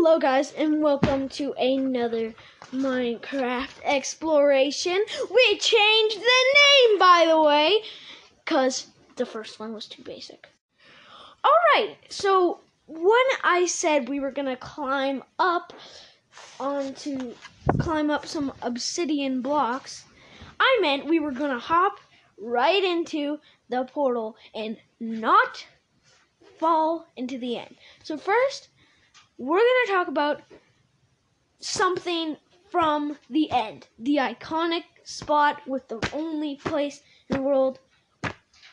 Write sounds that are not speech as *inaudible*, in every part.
Hello, guys, and welcome to another Minecraft exploration. We changed the name, by the way, because the first one was too basic. Alright, so when I said we were gonna climb up onto climb up some obsidian blocks, I meant we were gonna hop right into the portal and not fall into the end. So first, we're going to talk about something from the end. The iconic spot with the only place in the world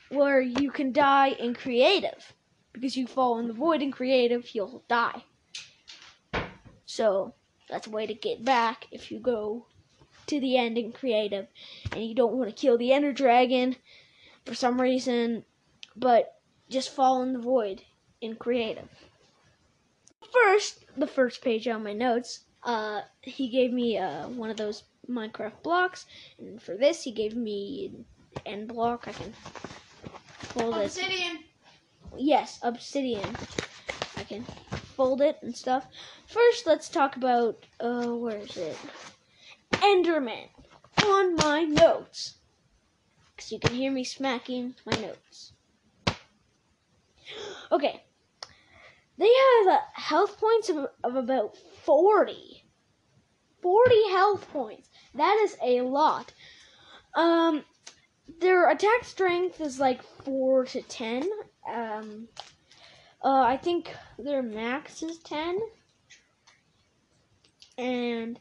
where you can die in creative. Because you fall in the void in creative, you'll die. So, that's a way to get back if you go to the end in creative and you don't want to kill the ender dragon for some reason, but just fall in the void in creative. First, the first page on my notes, uh, he gave me uh, one of those Minecraft blocks, and for this, he gave me an end block. I can fold it. Obsidian. Yes, obsidian. I can fold it and stuff. First, let's talk about uh, where is it? Enderman on my notes, because you can hear me smacking my notes. *gasps* Okay, they have health points of, of about 40. 40 health points. That is a lot. Um, their attack strength is like 4 to 10. Um, uh, I think their max is 10. And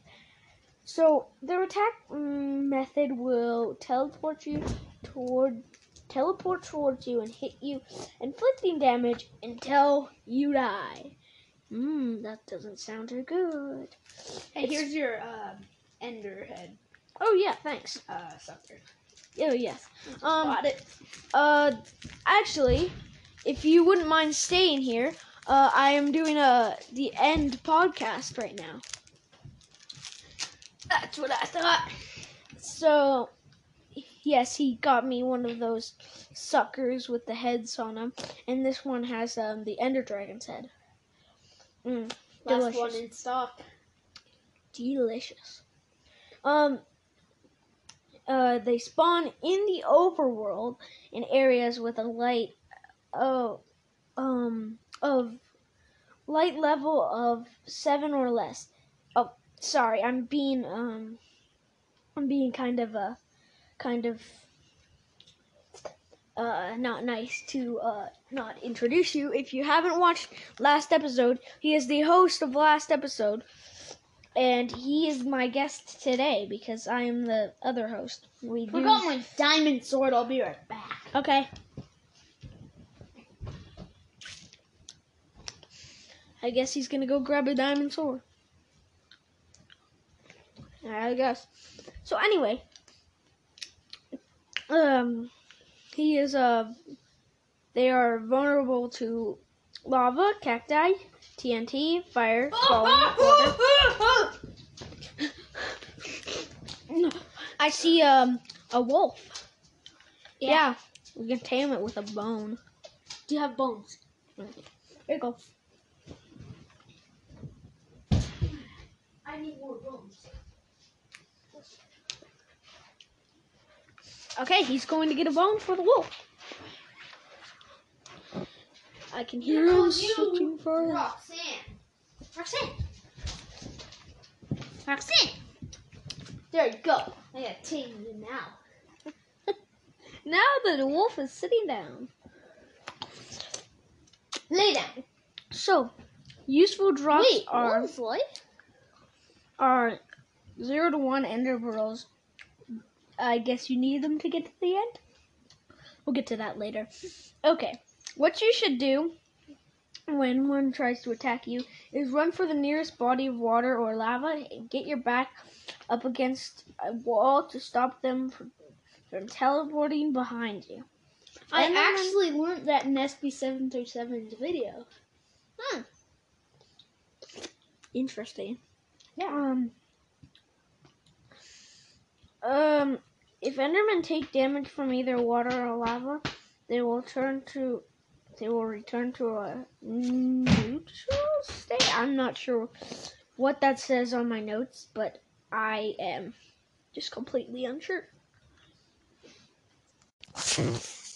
so their attack mm, method will teleport you toward teleport towards you and hit you, inflicting damage until you die. Mmm, that doesn't sound too good. Hey, It's- here's your uh, ender head Oh yeah, thanks. uh, sucker. Oh yes. Um, Spot it. uh, actually, if you wouldn't mind staying here, uh, I am doing a the end podcast right now. That's what I thought. So, yes, he got me one of those suckers with the heads on them, and this one has um the Ender Dragon's head. Mm, Last delicious. one in stock. delicious. Um, uh, they spawn in the overworld in areas with a light, oh, um, of light level of seven or less. Oh, sorry, I'm being um, I'm being kind of a, kind of. Uh, not nice to uh, not introduce you. If you haven't watched last episode, he is the host of last episode and he is my guest today because I am the other host. We do. Forgot my diamond sword. I'll be right back. Okay. I guess he's gonna go grab a diamond sword. I guess. So anyway, um, he is uh, they are vulnerable to lava, cacti, TNT, fire, *laughs* falling, water. I see um a wolf. Yeah. we can tame it with a bone. Do you have bones? Here you go. I need more bones. Okay, he's going to get a bone for the wolf. I can hear him searching for. It. Roxanne. Roxanne. Roxanne. There you go. I got tame you now. *laughs* Now that the wolf is sitting down. Lay down. So, useful drops Wait, are what is life? are zero to one ender pearls. I guess you need them to get to the end. We'll get to that later. Okay, what you should do when one tries to attack you is run for the nearest body of water or lava and get your back up against a wall to stop them from, from teleporting behind you. I Enderman- actually learned that in SB737's video. Hmm. Interesting. Yeah. Um. Um. If Endermen take damage from either water or lava, they will turn to. They will return to a neutral state. I'm not sure what that says on my notes, but I am just completely unsure.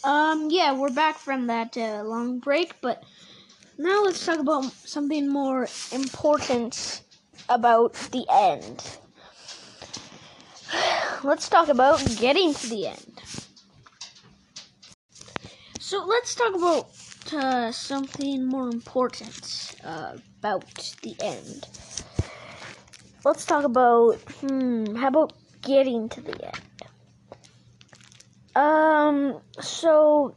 Um, yeah, we're back from that uh, long break, but now let's talk about something more important about the end. Let's talk about getting to the end. So let's talk about uh, something more important uh, about the end. Let's talk about hmm, how about getting to the end? Um, so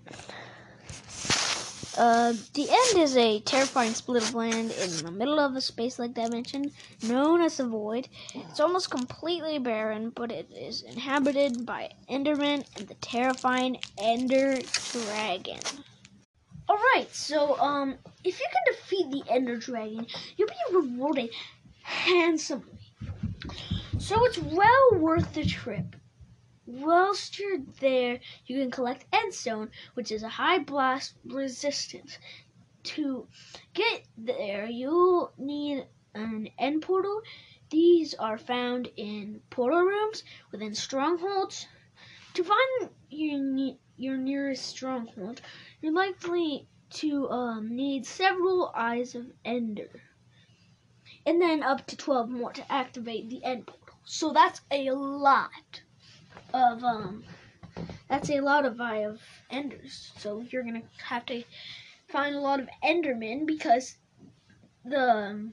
uh, the end is a terrifying split of land in the middle of a space-like dimension known as the Void. It's almost completely barren, but it is inhabited by Endermen and the terrifying Ender Dragon. Alright, so, um, if you can defeat the Ender Dragon, you'll be rewarded handsomely. So it's well worth the trip. Whilst you're there, you can collect Endstone, which is a high blast resistance. To get there, you'll need an end portal. These are found in portal rooms within strongholds. To find your, your nearest stronghold, you're likely to um, need several Eyes of Ender. And then up to 12 more to activate the end portal. So that's a lot of um that's a lot of eye of enders. So you're gonna have to find a lot of endermen because the um,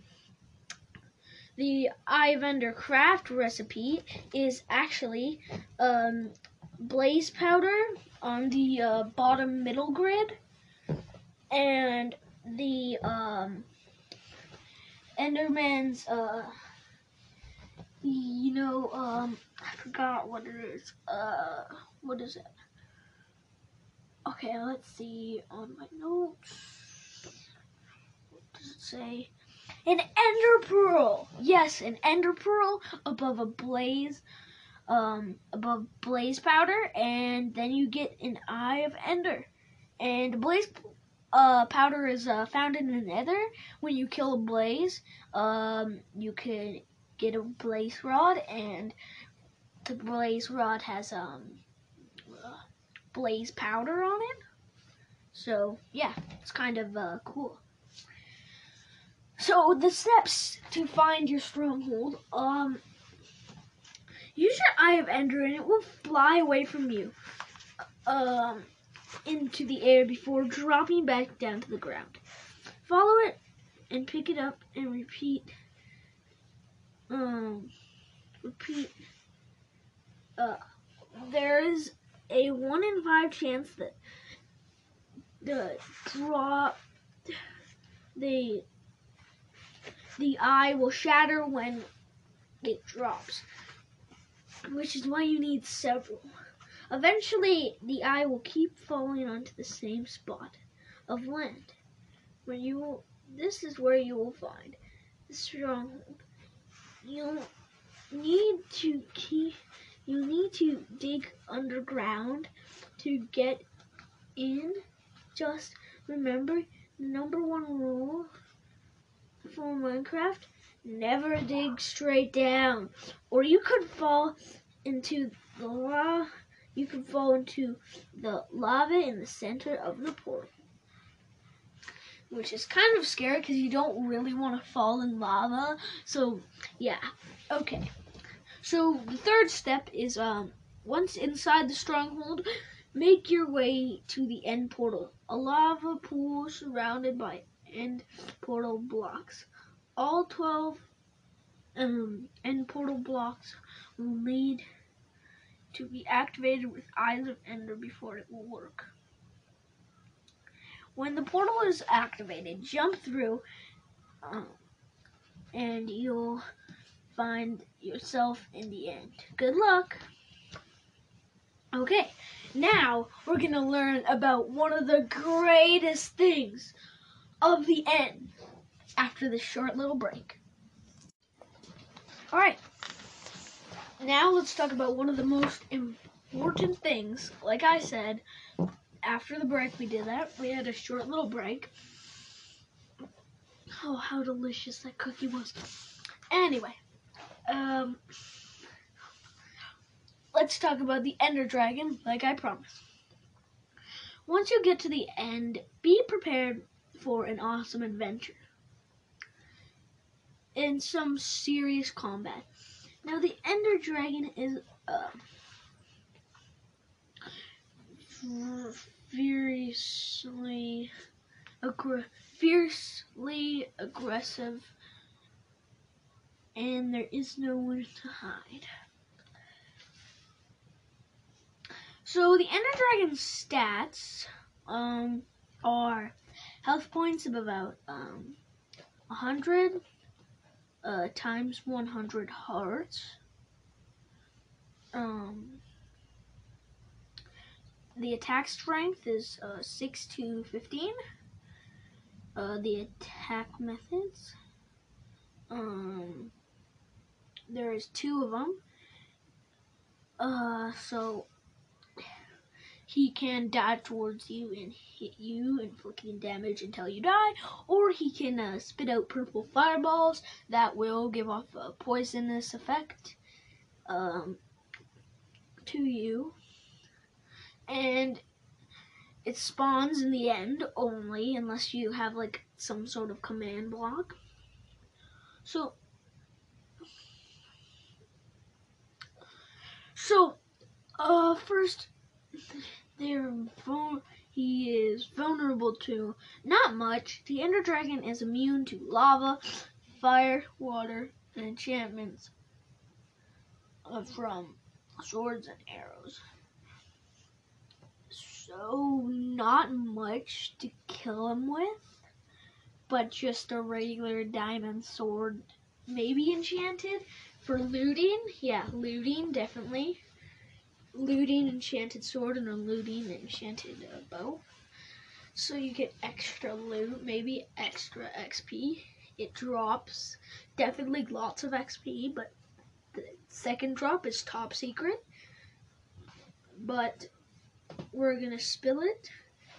the eye of ender craft recipe is actually um blaze powder on the uh, bottom middle grid and the um enderman's uh you know, um, I forgot what it is. Uh, what is it? Okay, let's see on my notes. What does it say? An ender pearl. Yes, an ender pearl above a blaze, um, above blaze powder, and then you get an eye of ender. And blaze uh, powder is uh, found in the nether. When you kill a blaze, um, you can get a blaze rod, and the blaze rod has um blaze powder on it. So yeah, it's kind of uh, cool. So the steps to find your stronghold, um, use your Eye of Ender and it will fly away from you, um, into the air before dropping back down to the ground. Follow it and pick it up and repeat um, repeat. Uh, there is a one in five chance that the drop the the eye will shatter when it drops, which is why you need several. Eventually, the eye will keep falling onto the same spot of land. When you will, this is where you will find the stronghold You'll need to keep you need to dig underground to get in. Just remember the number one rule for Minecraft never dig straight down. Or you could fall into the lava you could fall into the lava in the center of the portal. Which is kind of scary because you don't really want to fall in lava. So yeah. Okay. So the third step is um once inside the stronghold, make your way to the end portal. A lava pool surrounded by end portal blocks. All 12 um, end portal blocks will need to be activated with Eyes of Ender before it will work. When the portal is activated, jump through um, and you'll find yourself in the end. Good luck. Okay, now we're going to learn about one of the greatest things of the end after this short little break. Alright, now let's talk about one of the most important things. Like I said, after the break we did that, we had a short little break. Oh, how delicious that cookie was. Anyway, um, let's talk about the Ender Dragon, like I promised. Once you get to the end, be prepared for an awesome adventure in some serious combat. Now, the Ender Dragon is uh, aggr- fiercely aggressive, and there is nowhere to hide. So the Ender Dragon's stats um, are health points of about um, 100 uh, times 100 hearts. Um, the attack strength is uh, 6 to 15. Uh, the attack methods. Um, there's two of them. Uh, so he can dive towards you and hit you, and inflicting damage until you die, or he can uh, spit out purple fireballs that will give off a poisonous effect um, to you. And it spawns in the end only unless you have like some sort of command block. So, so, uh, first they're he is vulnerable to not much. The Ender Dragon is immune to lava, fire, water, and enchantments uh, from swords and arrows. So not much to kill him with, but just a regular diamond sword, maybe enchanted for looting. Yeah, looting definitely looting enchanted sword and a looting enchanted uh, bow. So you get extra loot, maybe extra XP. It drops definitely lots of XP, but the second drop is top secret. But we're gonna spill it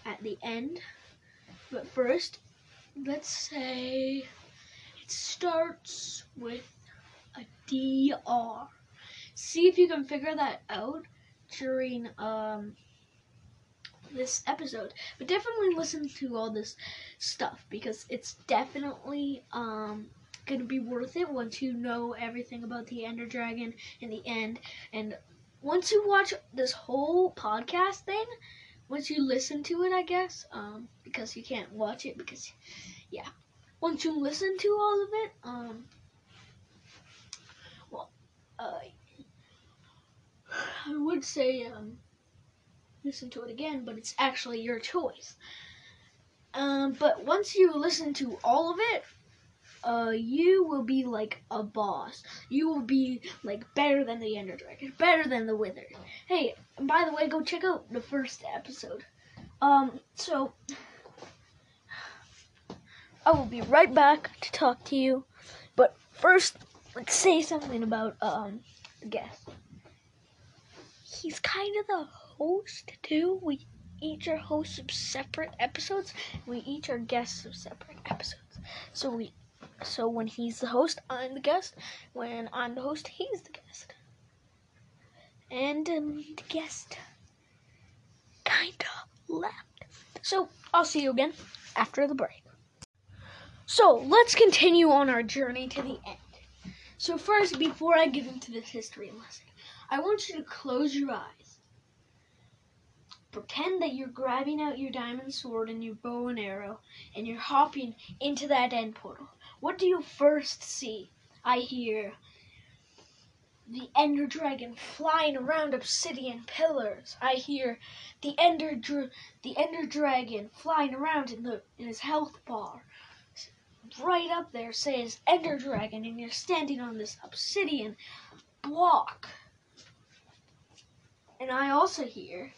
at the end. But first, let's say it starts with a DR. See if you can figure that out during um this episode. But definitely listen to all this stuff because it's definitely um gonna be worth it once you know everything about the Ender Dragon in the end. And once you watch this whole podcast thing, once you listen to it, I guess, um, because you can't watch it because, yeah. Once you listen to all of it, um, uh, I would say um, listen to it again, but it's actually your choice. Um, but once you listen to all of it, uh, you will be like a boss. You will be like better than the Ender Dragon, better than the Wither. Hey, by the way, go check out the first episode. Um, so I will be right back to talk to you. But first, let's say something about um the guest he's kind of the host too. We each are hosts of separate episodes. We each are guests of separate episodes. So we, so when he's the host, I'm the guest. When I'm the host, he's the guest. And um, the guest kinda left. So I'll see you again after the break. So let's continue on our journey to the end. So first, before I get into this history lesson. I want you to close your eyes. Pretend that you're grabbing out your diamond sword and your bow and arrow and you're hopping into that end portal. What do you first see? I hear the ender dragon flying around obsidian pillars. I hear the ender the ender dragon flying around in the in his health bar. Right up there says ender dragon and you're standing on this obsidian block. And I also hear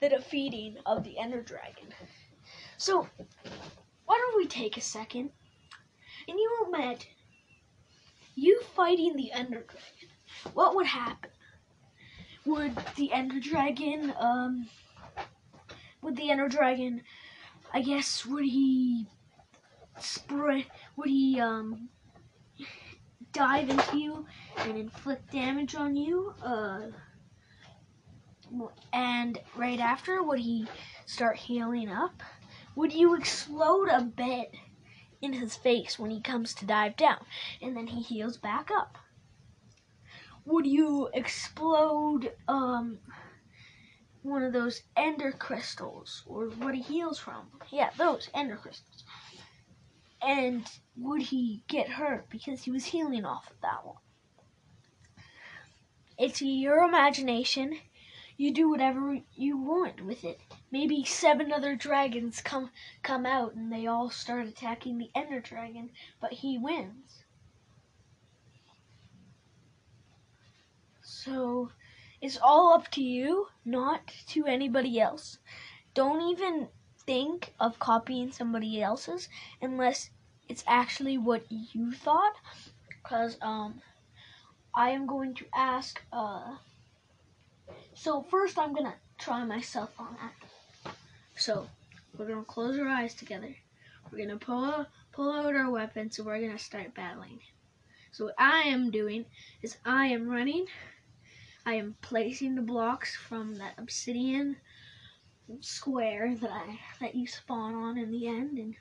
the defeating of the Ender Dragon. So, why don't we take a second and you imagine you fighting the Ender Dragon? What would happen? Would the Ender Dragon, um, would the Ender Dragon, I guess, would he spray? Would he um dive into you and inflict damage on you? Uh, and right after, would he start healing up? Would you explode a bit in his face when he comes to dive down, and then he heals back up? Would you explode um one of those ender crystals or what he heals from? Yeah, those ender crystals. And would he get hurt because he was healing off of that one? It's your imagination. You do whatever you want with it. Maybe seven other dragons come come out and they all start attacking the Ender Dragon, but he wins. So it's all up to you, not to anybody else. Don't even think of copying somebody else's unless it's actually what you thought. Because um, I am going to ask. Uh, so first, I'm gonna try myself on that. So we're gonna close our eyes together. We're gonna pull pull out our weapons, and we're gonna start battling. So what I am doing is I am running. I am placing the blocks from that obsidian square that I that you spawn on in the end, and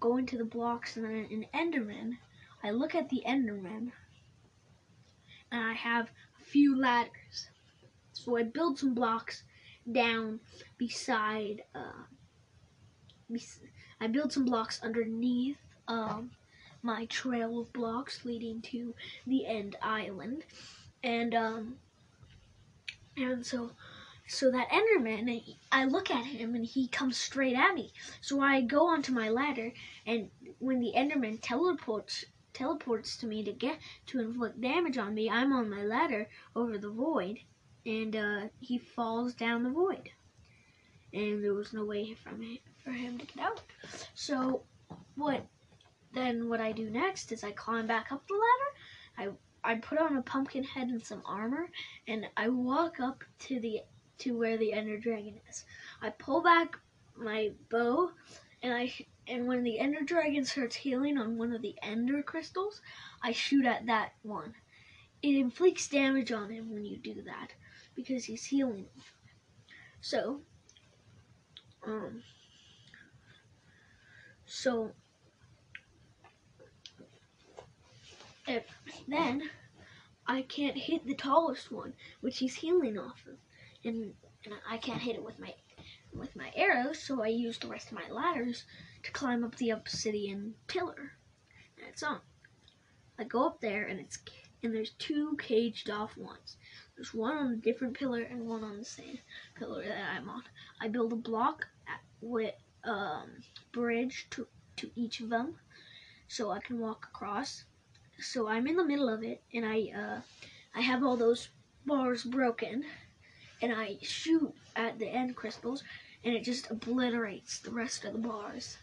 go into the blocks, and then an Enderman. I look at the Enderman, and I have a few ladders. So I build some blocks down beside. Uh, I build some blocks underneath um, my trail of blocks leading to the end island, and um, and so so that Enderman, I look at him and he comes straight at me. So I go onto my ladder, and when the Enderman teleports teleports to me to get to inflict damage on me, I'm on my ladder over the void, and uh, he falls down the void, and there was no way from him, for him to get out. So what? Then what I do next is I climb back up the ladder. I I put on a pumpkin head and some armor, and I walk up to the to where the Ender Dragon is. I pull back my bow, and I and when the Ender Dragon starts healing on one of the Ender crystals, I shoot at that one. It inflicts damage on him when you do that because he's healing. So, um, so if then I can't hit the tallest one, which he's healing off of, and, and I can't hit it with my with my arrows. So I use the rest of my ladders to climb up the obsidian pillar. And it's on. I go up there, and it's and there's two caged off ones. There's one on a different pillar and one on the same pillar that I'm on. I build a block at, with um, bridge to to each of them, so I can walk across. So I'm in the middle of it, and I uh, I have all those bars broken, and I shoot at the end crystals, and it just obliterates the rest of the bars.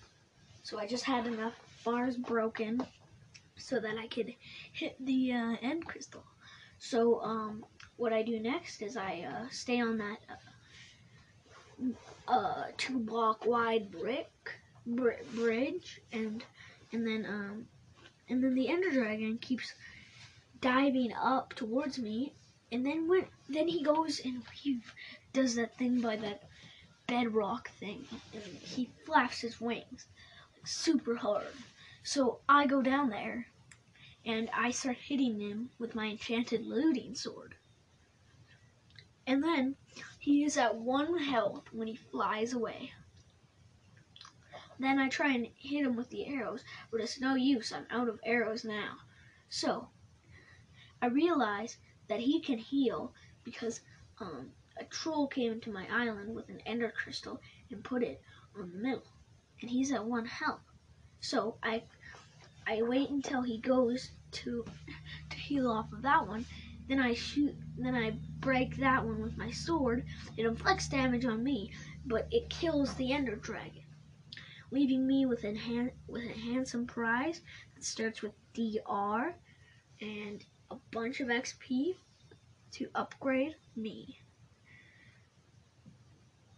So I just had enough bars broken so that I could hit the uh, end crystal. So um, what I do next is I uh, stay on that uh, two block wide brick br- bridge, and and then um, and then the Ender Dragon keeps diving up towards me, and then when then he goes and he does that thing by that bedrock thing, and he flaps his wings like super hard. So I go down there and I start hitting him with my enchanted looting sword. And then he is at one health when he flies away. Then I try and hit him with the arrows, but it's no use. I'm out of arrows now. So I realize that he can heal because um, a troll came into my island with an ender crystal and put it on the middle, and he's at one health. So I I wait until he goes to to heal off of that one. Then I shoot. Then I break that one with my sword. It inflicts damage on me, but it kills the Ender Dragon, leaving me with a han- with a handsome prize that starts with DR and a bunch of XP to upgrade me.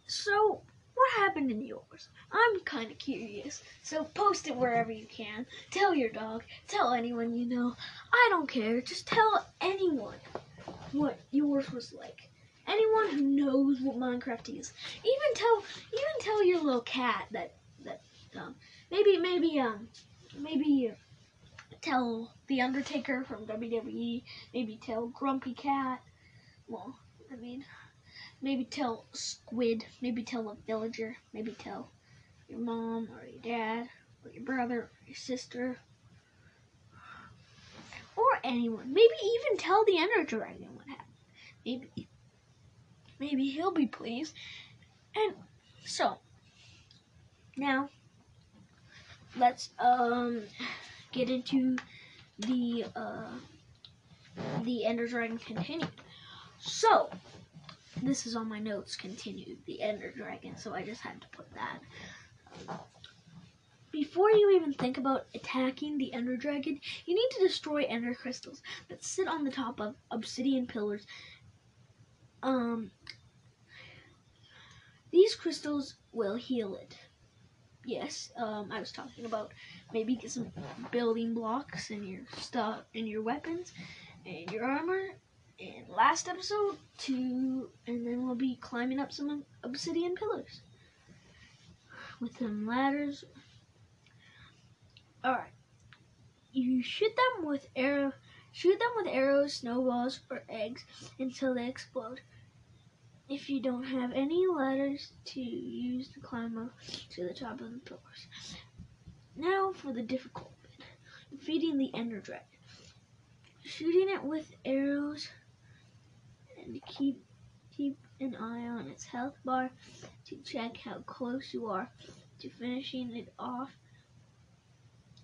So, what happened in yours? I'm kind of curious. So post it wherever you can. Tell your dog. Tell anyone you know. I don't care. Just tell anyone what yours was like. Anyone who knows what Minecraft is. Even tell even tell your little cat that that um maybe maybe um maybe tell the Undertaker from WWE. Maybe tell Grumpy Cat. Well, I mean, maybe tell Squid. Maybe tell a villager. Maybe tell your mom or your dad or your brother or your sister or anyone. Maybe even tell the Ender Dragon what happened. Maybe, maybe he'll be pleased. And so now let's um get into the uh the Ender Dragon continued. So this is on my notes continued the Ender Dragon, so I just had to put that. Before you even think about attacking the Ender Dragon, you need to destroy Ender crystals that sit on the top of obsidian pillars. Um, these crystals will heal it. Yes, um, I was talking about maybe get some building blocks in your stuff, in your weapons, and your armor. And last episode, to and then we'll be climbing up some obsidian pillars with some ladders. All right, you shoot them with arrow, shoot them with arrows, snowballs, or eggs until they explode. If you don't have any ladders to use to climb up to the top of the pillars. Now for the difficult bit, defeating the Ender Dragon. Shooting it with arrows and keep keep an eye on its health bar to check how close you are to finishing it off.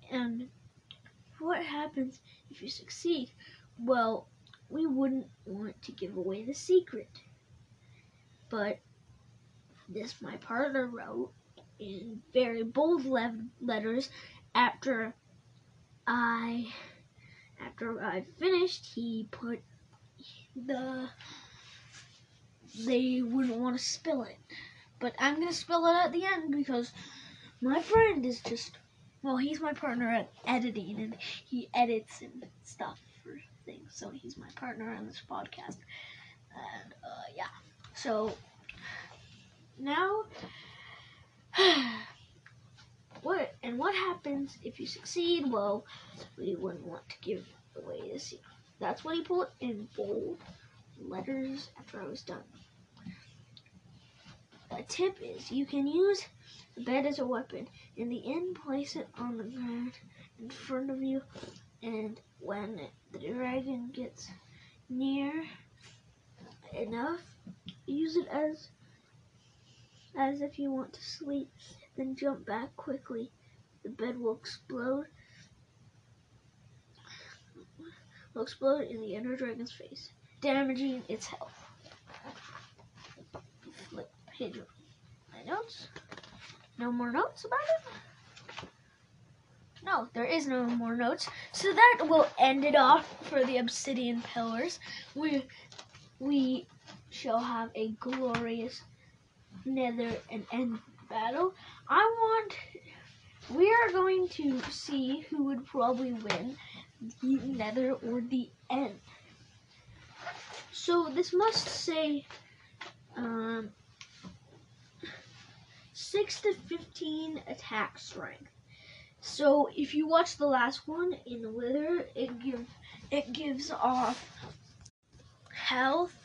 And what happens if you succeed? Well, we wouldn't want to give away the secret. But this my partner wrote in very bold le- letters after I after I finished he put the they wouldn't want to spill it. But I'm gonna spill it at the end because my friend is just well, he's my partner at editing and he edits and stuff for things. So he's my partner on this podcast. And uh, yeah. So now *sighs* what and what happens if you succeed? Well, we wouldn't want to give away the secret. That's what he put in bold letters after I was done. A tip is you can use the bed as a weapon. In the end, place it on the ground in front of you, and when the dragon gets near enough, use it as as if you want to sleep. Then jump back quickly. The bed will explode. Will explode in the Ender Dragon's face, damaging its health. Flip page my notes. No more notes about it? No, there is no more notes. So that will end it off for the obsidian pillars. We we shall have a glorious nether and end battle. I want we are going to see who would probably win the nether or the end. So this must say um, 6 to 15 attack strength. So if you watch the last one in the wither, it gives it gives off health,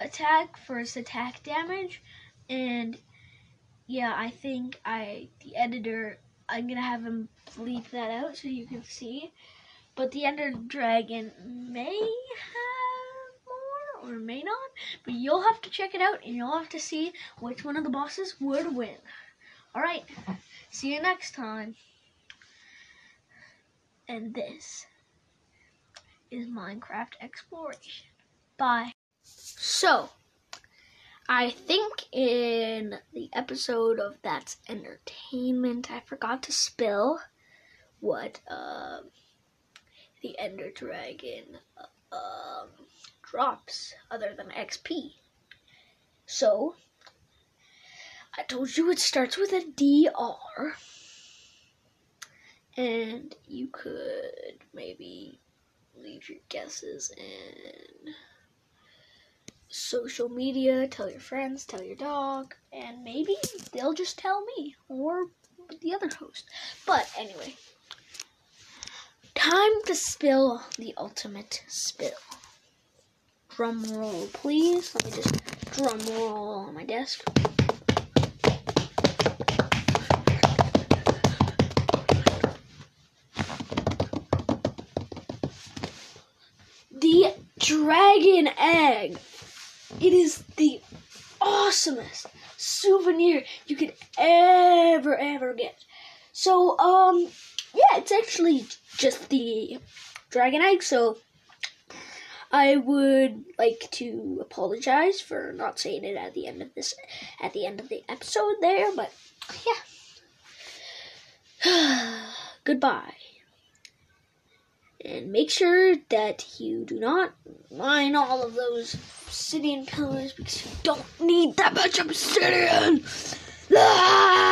attack, first attack damage, and yeah, I think I the editor I'm gonna have him bleep that out so you can see. But the Ender Dragon may have more or may not, but you'll have to check it out and you'll have to see which one of the bosses would win. Alright, see you next time. And this is Minecraft Exploration. Bye. So, I think in the episode of That's Endertainment, I forgot to spill what uh, the Ender Dragon um, drops other than XP. So, I told you it starts with a DR. And you could maybe leave your guesses in social media, tell your friends, tell your dog, and maybe they'll just tell me or the other host. But anyway, time to spill the ultimate spill. Drum roll, please. Let me just drum roll on my desk. The dragon egg. It is the awesomest souvenir you could ever ever get. So um yeah, it's actually just the dragon egg, so I would like to apologize for not saying it at the end of this at the end of the episode there, but yeah. *sighs* Goodbye. And make sure that you do not mine all of those obsidian pillars because you don't need that much obsidian. Ah!